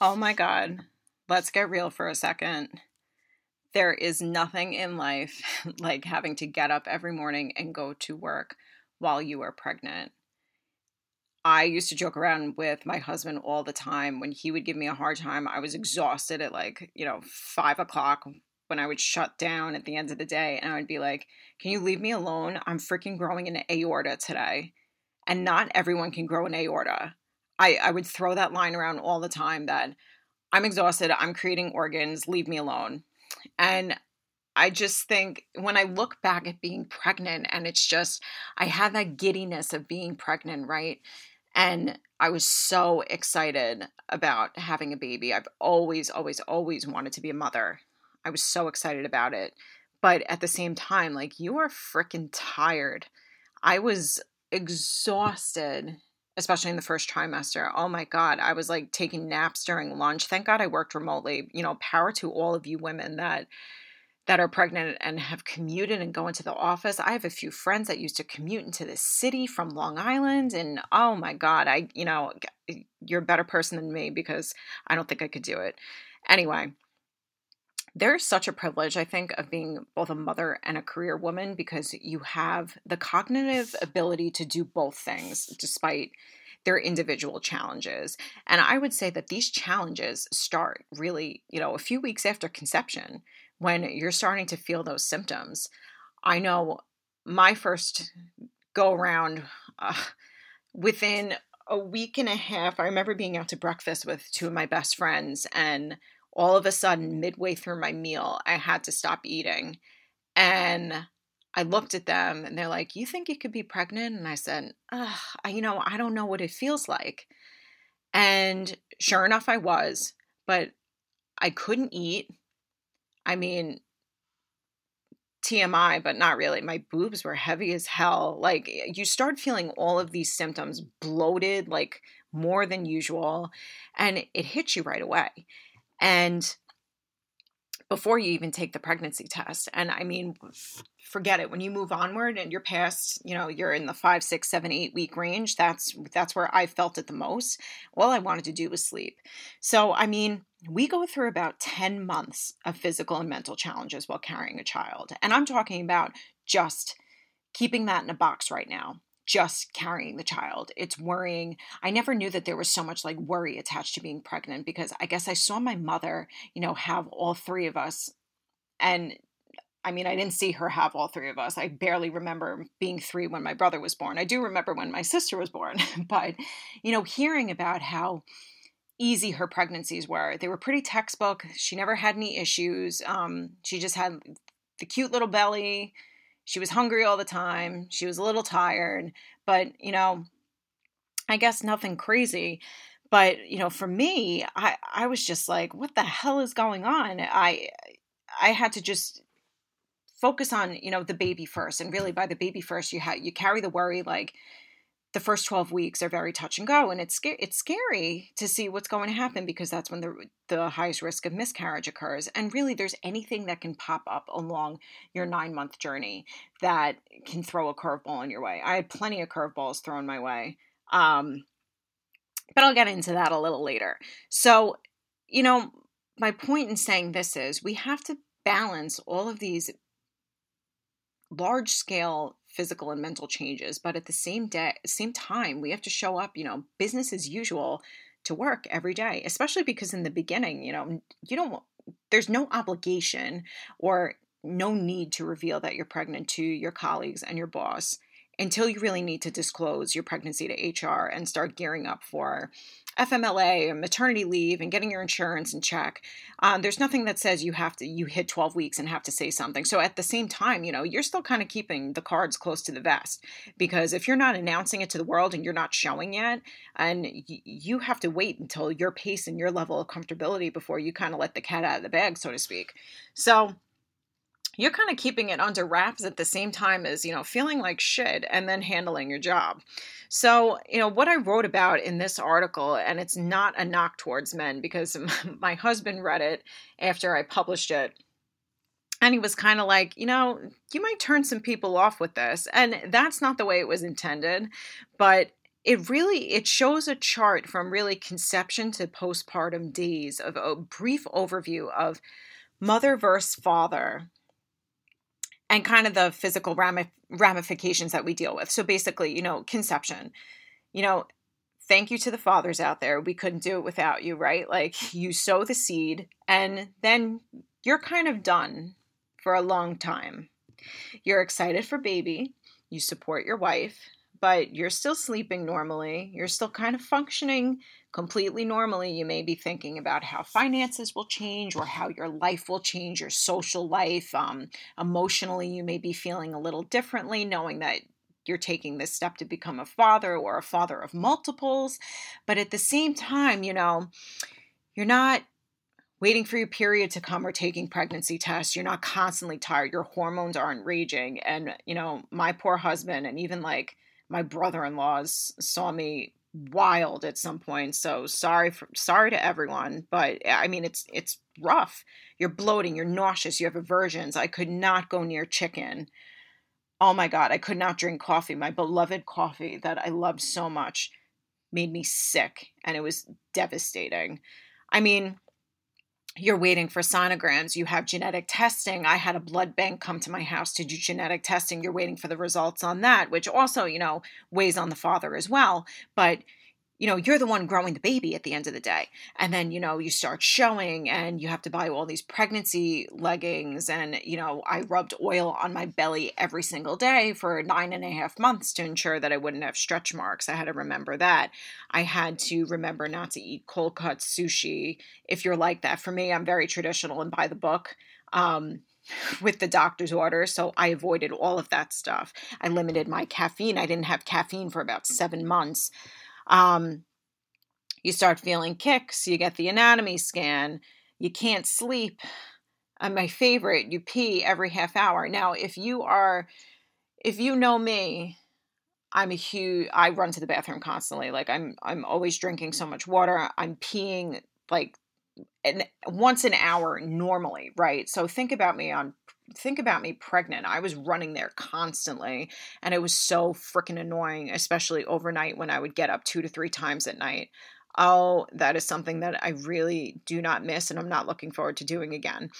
Oh my God. Let's get real for a second. There is nothing in life like having to get up every morning and go to work while you are pregnant. I used to joke around with my husband all the time when he would give me a hard time. I was exhausted at like, you know, five o'clock when I would shut down at the end of the day. And I would be like, Can you leave me alone? I'm freaking growing an aorta today. And not everyone can grow an aorta. I, I would throw that line around all the time that I'm exhausted, I'm creating organs, leave me alone. And I just think when I look back at being pregnant, and it's just, I had that giddiness of being pregnant, right? And I was so excited about having a baby. I've always, always, always wanted to be a mother. I was so excited about it. But at the same time, like, you are freaking tired. I was exhausted, especially in the first trimester. Oh my God. I was like taking naps during lunch. Thank God I worked remotely. You know, power to all of you women that that are pregnant and have commuted and go into the office. I have a few friends that used to commute into the city from Long Island and oh my god, I you know, you're a better person than me because I don't think I could do it. Anyway, there's such a privilege, I think, of being both a mother and a career woman because you have the cognitive ability to do both things despite their individual challenges. And I would say that these challenges start really, you know, a few weeks after conception when you're starting to feel those symptoms. I know my first go around uh, within a week and a half, I remember being out to breakfast with two of my best friends, and all of a sudden, midway through my meal, I had to stop eating. And I looked at them and they're like, You think you could be pregnant? And I said, You know, I don't know what it feels like. And sure enough, I was, but I couldn't eat. I mean, TMI, but not really. My boobs were heavy as hell. Like, you start feeling all of these symptoms bloated, like more than usual, and it hits you right away. And before you even take the pregnancy test. And I mean, forget it. When you move onward and you're past, you know, you're in the five, six, seven, eight week range, that's that's where I felt it the most. All I wanted to do was sleep. So I mean, we go through about 10 months of physical and mental challenges while carrying a child. And I'm talking about just keeping that in a box right now just carrying the child. It's worrying. I never knew that there was so much like worry attached to being pregnant because I guess I saw my mother, you know, have all three of us. And I mean, I didn't see her have all three of us. I barely remember being three when my brother was born. I do remember when my sister was born, but, you know, hearing about how easy her pregnancies were, they were pretty textbook. She never had any issues. Um, she just had the cute little belly she was hungry all the time. She was a little tired, but you know, I guess nothing crazy. But you know, for me, I I was just like, what the hell is going on? I I had to just focus on you know the baby first, and really by the baby first, you have you carry the worry like the first 12 weeks are very touch and go and it's it's scary to see what's going to happen because that's when the the highest risk of miscarriage occurs and really there's anything that can pop up along your 9 month journey that can throw a curveball in your way. I had plenty of curveballs thrown my way. Um, but I'll get into that a little later. So, you know, my point in saying this is we have to balance all of these large scale physical and mental changes but at the same day same time we have to show up you know business as usual to work every day especially because in the beginning you know you don't there's no obligation or no need to reveal that you're pregnant to your colleagues and your boss until you really need to disclose your pregnancy to HR and start gearing up for FMLA and maternity leave and getting your insurance in check. Um, there's nothing that says you have to you hit 12 weeks and have to say something. So at the same time, you know, you're still kind of keeping the cards close to the vest because if you're not announcing it to the world and you're not showing yet, and y- you have to wait until your pace and your level of comfortability before you kind of let the cat out of the bag, so to speak. So you're kind of keeping it under wraps at the same time as, you know, feeling like shit and then handling your job. So, you know, what I wrote about in this article, and it's not a knock towards men because my husband read it after I published it. And he was kind of like, you know, you might turn some people off with this. And that's not the way it was intended. But it really it shows a chart from really conception to postpartum days of a brief overview of mother versus father and kind of the physical ramifications that we deal with. So basically, you know, conception. You know, thank you to the fathers out there. We couldn't do it without you, right? Like you sow the seed and then you're kind of done for a long time. You're excited for baby, you support your wife, but you're still sleeping normally. You're still kind of functioning completely normally. You may be thinking about how finances will change or how your life will change, your social life. Um, emotionally, you may be feeling a little differently, knowing that you're taking this step to become a father or a father of multiples. But at the same time, you know, you're not waiting for your period to come or taking pregnancy tests. You're not constantly tired. Your hormones aren't raging. And, you know, my poor husband and even like my brother-in-laws saw me wild at some point so sorry for sorry to everyone but eh, i mean it's it's rough. You're bloating you're nauseous you have aversions. I could not go near chicken. Oh my god i could not drink coffee. My beloved coffee that i loved so much made me sick and it was devastating. I mean you're waiting for sonograms, you have genetic testing. I had a blood bank come to my house to do genetic testing. You're waiting for the results on that, which also, you know, weighs on the father as well. But you know, you're the one growing the baby at the end of the day. And then, you know, you start showing and you have to buy all these pregnancy leggings. And, you know, I rubbed oil on my belly every single day for nine and a half months to ensure that I wouldn't have stretch marks. I had to remember that. I had to remember not to eat cold cut sushi if you're like that. For me, I'm very traditional and by the book. Um, with the doctor's order. So I avoided all of that stuff. I limited my caffeine. I didn't have caffeine for about seven months. Um, you start feeling kicks, you get the anatomy scan, you can't sleep. And my favorite, you pee every half hour. Now, if you are, if you know me, I'm a huge, I run to the bathroom constantly. Like I'm, I'm always drinking so much water. I'm peeing like an, once an hour normally, right? So think about me on think about me pregnant. I was running there constantly and it was so freaking annoying, especially overnight when I would get up two to three times at night. Oh, that is something that I really do not miss and I'm not looking forward to doing again.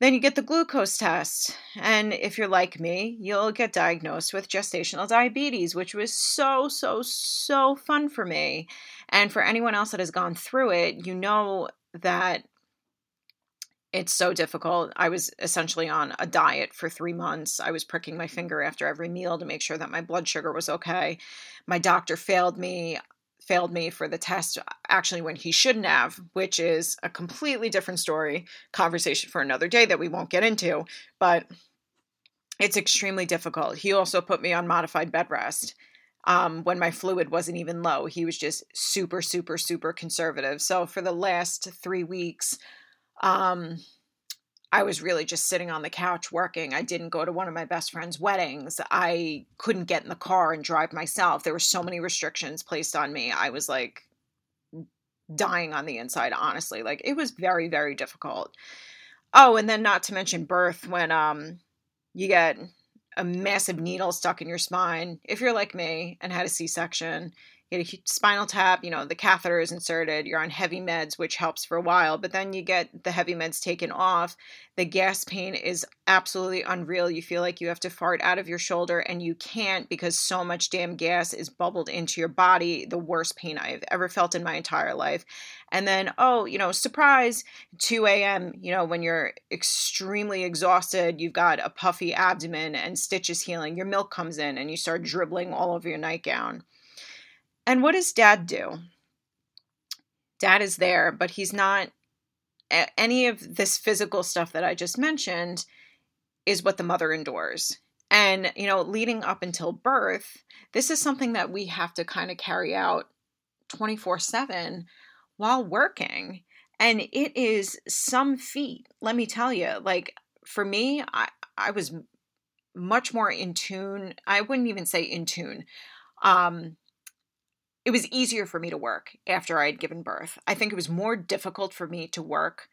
Then you get the glucose test. And if you're like me, you'll get diagnosed with gestational diabetes, which was so, so, so fun for me. And for anyone else that has gone through it, you know that it's so difficult. I was essentially on a diet for three months. I was pricking my finger after every meal to make sure that my blood sugar was okay. My doctor failed me failed me for the test actually when he shouldn't have which is a completely different story conversation for another day that we won't get into but it's extremely difficult he also put me on modified bed rest um, when my fluid wasn't even low he was just super super super conservative so for the last three weeks um, I was really just sitting on the couch working. I didn't go to one of my best friend's weddings. I couldn't get in the car and drive myself. There were so many restrictions placed on me. I was like dying on the inside, honestly. Like it was very, very difficult. Oh, and then not to mention birth when um you get a massive needle stuck in your spine. If you're like me and had a C-section, get a spinal tap, you know, the catheter is inserted, you're on heavy meds, which helps for a while, but then you get the heavy meds taken off. The gas pain is absolutely unreal. You feel like you have to fart out of your shoulder and you can't because so much damn gas is bubbled into your body. The worst pain I've ever felt in my entire life. And then, oh, you know, surprise, 2 a.m., you know, when you're extremely exhausted, you've got a puffy abdomen and stitches healing, your milk comes in and you start dribbling all over your nightgown. And what does dad do? Dad is there, but he's not any of this physical stuff that I just mentioned is what the mother endures. And, you know, leading up until birth, this is something that we have to kind of carry out 24 7 while working. And it is some feat, let me tell you. Like, for me, I, I was much more in tune. I wouldn't even say in tune. Um, it was easier for me to work after I had given birth. I think it was more difficult for me to work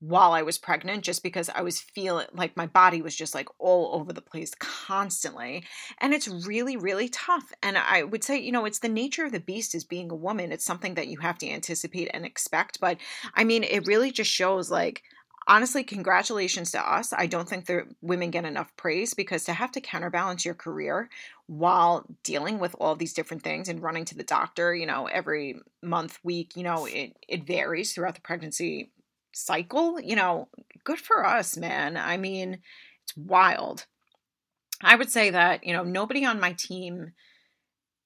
while I was pregnant just because I was feeling like my body was just like all over the place constantly. And it's really, really tough. And I would say, you know, it's the nature of the beast as being a woman. It's something that you have to anticipate and expect. But I mean, it really just shows like, honestly, congratulations to us. I don't think that women get enough praise because to have to counterbalance your career while dealing with all these different things and running to the doctor, you know, every month, week, you know, it, it varies throughout the pregnancy cycle, you know, good for us, man. I mean, it's wild. I would say that, you know, nobody on my team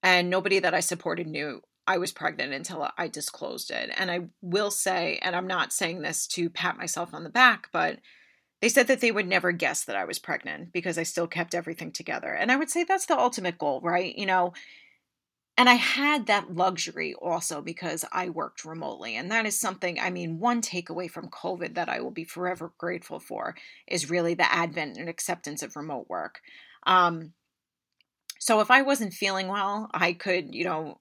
and nobody that I supported knew I was pregnant until I disclosed it. And I will say, and I'm not saying this to pat myself on the back, but they said that they would never guess that I was pregnant because I still kept everything together. And I would say that's the ultimate goal, right? You know, and I had that luxury also because I worked remotely. And that is something, I mean, one takeaway from COVID that I will be forever grateful for is really the advent and acceptance of remote work. Um, so if I wasn't feeling well, I could, you know,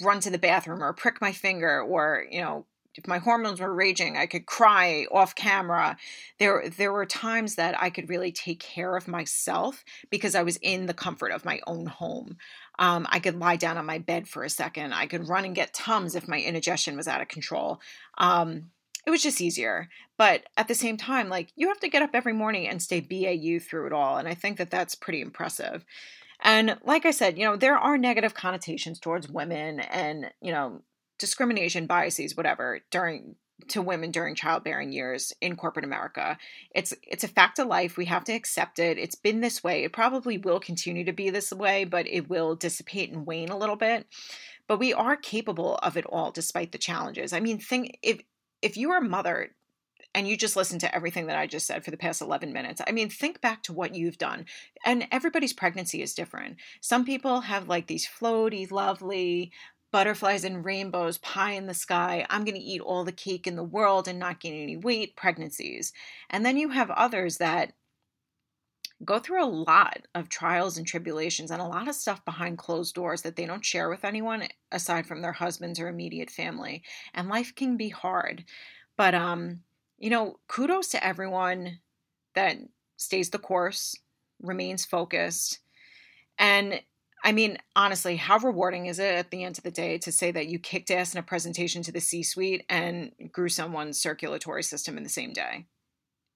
run to the bathroom or prick my finger or, you know, if my hormones were raging, I could cry off camera. There there were times that I could really take care of myself because I was in the comfort of my own home. Um, I could lie down on my bed for a second. I could run and get Tums if my indigestion was out of control. Um, it was just easier. But at the same time, like you have to get up every morning and stay BAU through it all. And I think that that's pretty impressive. And like I said, you know, there are negative connotations towards women and, you know, discrimination, biases, whatever, during to women during childbearing years in corporate America. It's it's a fact of life. We have to accept it. It's been this way. It probably will continue to be this way, but it will dissipate and wane a little bit. But we are capable of it all despite the challenges. I mean, think if if you are a mother and you just listen to everything that I just said for the past 11 minutes. I mean, think back to what you've done. And everybody's pregnancy is different. Some people have like these floaty, lovely, butterflies and rainbows, pie in the sky, I'm going to eat all the cake in the world and not gain any weight pregnancies. And then you have others that go through a lot of trials and tribulations and a lot of stuff behind closed doors that they don't share with anyone aside from their husbands or immediate family. And life can be hard. But um, you know, kudos to everyone that stays the course, remains focused, and I mean, honestly, how rewarding is it at the end of the day to say that you kicked ass in a presentation to the C suite and grew someone's circulatory system in the same day?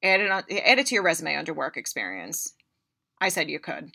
Add it, on, add it to your resume under work experience. I said you could.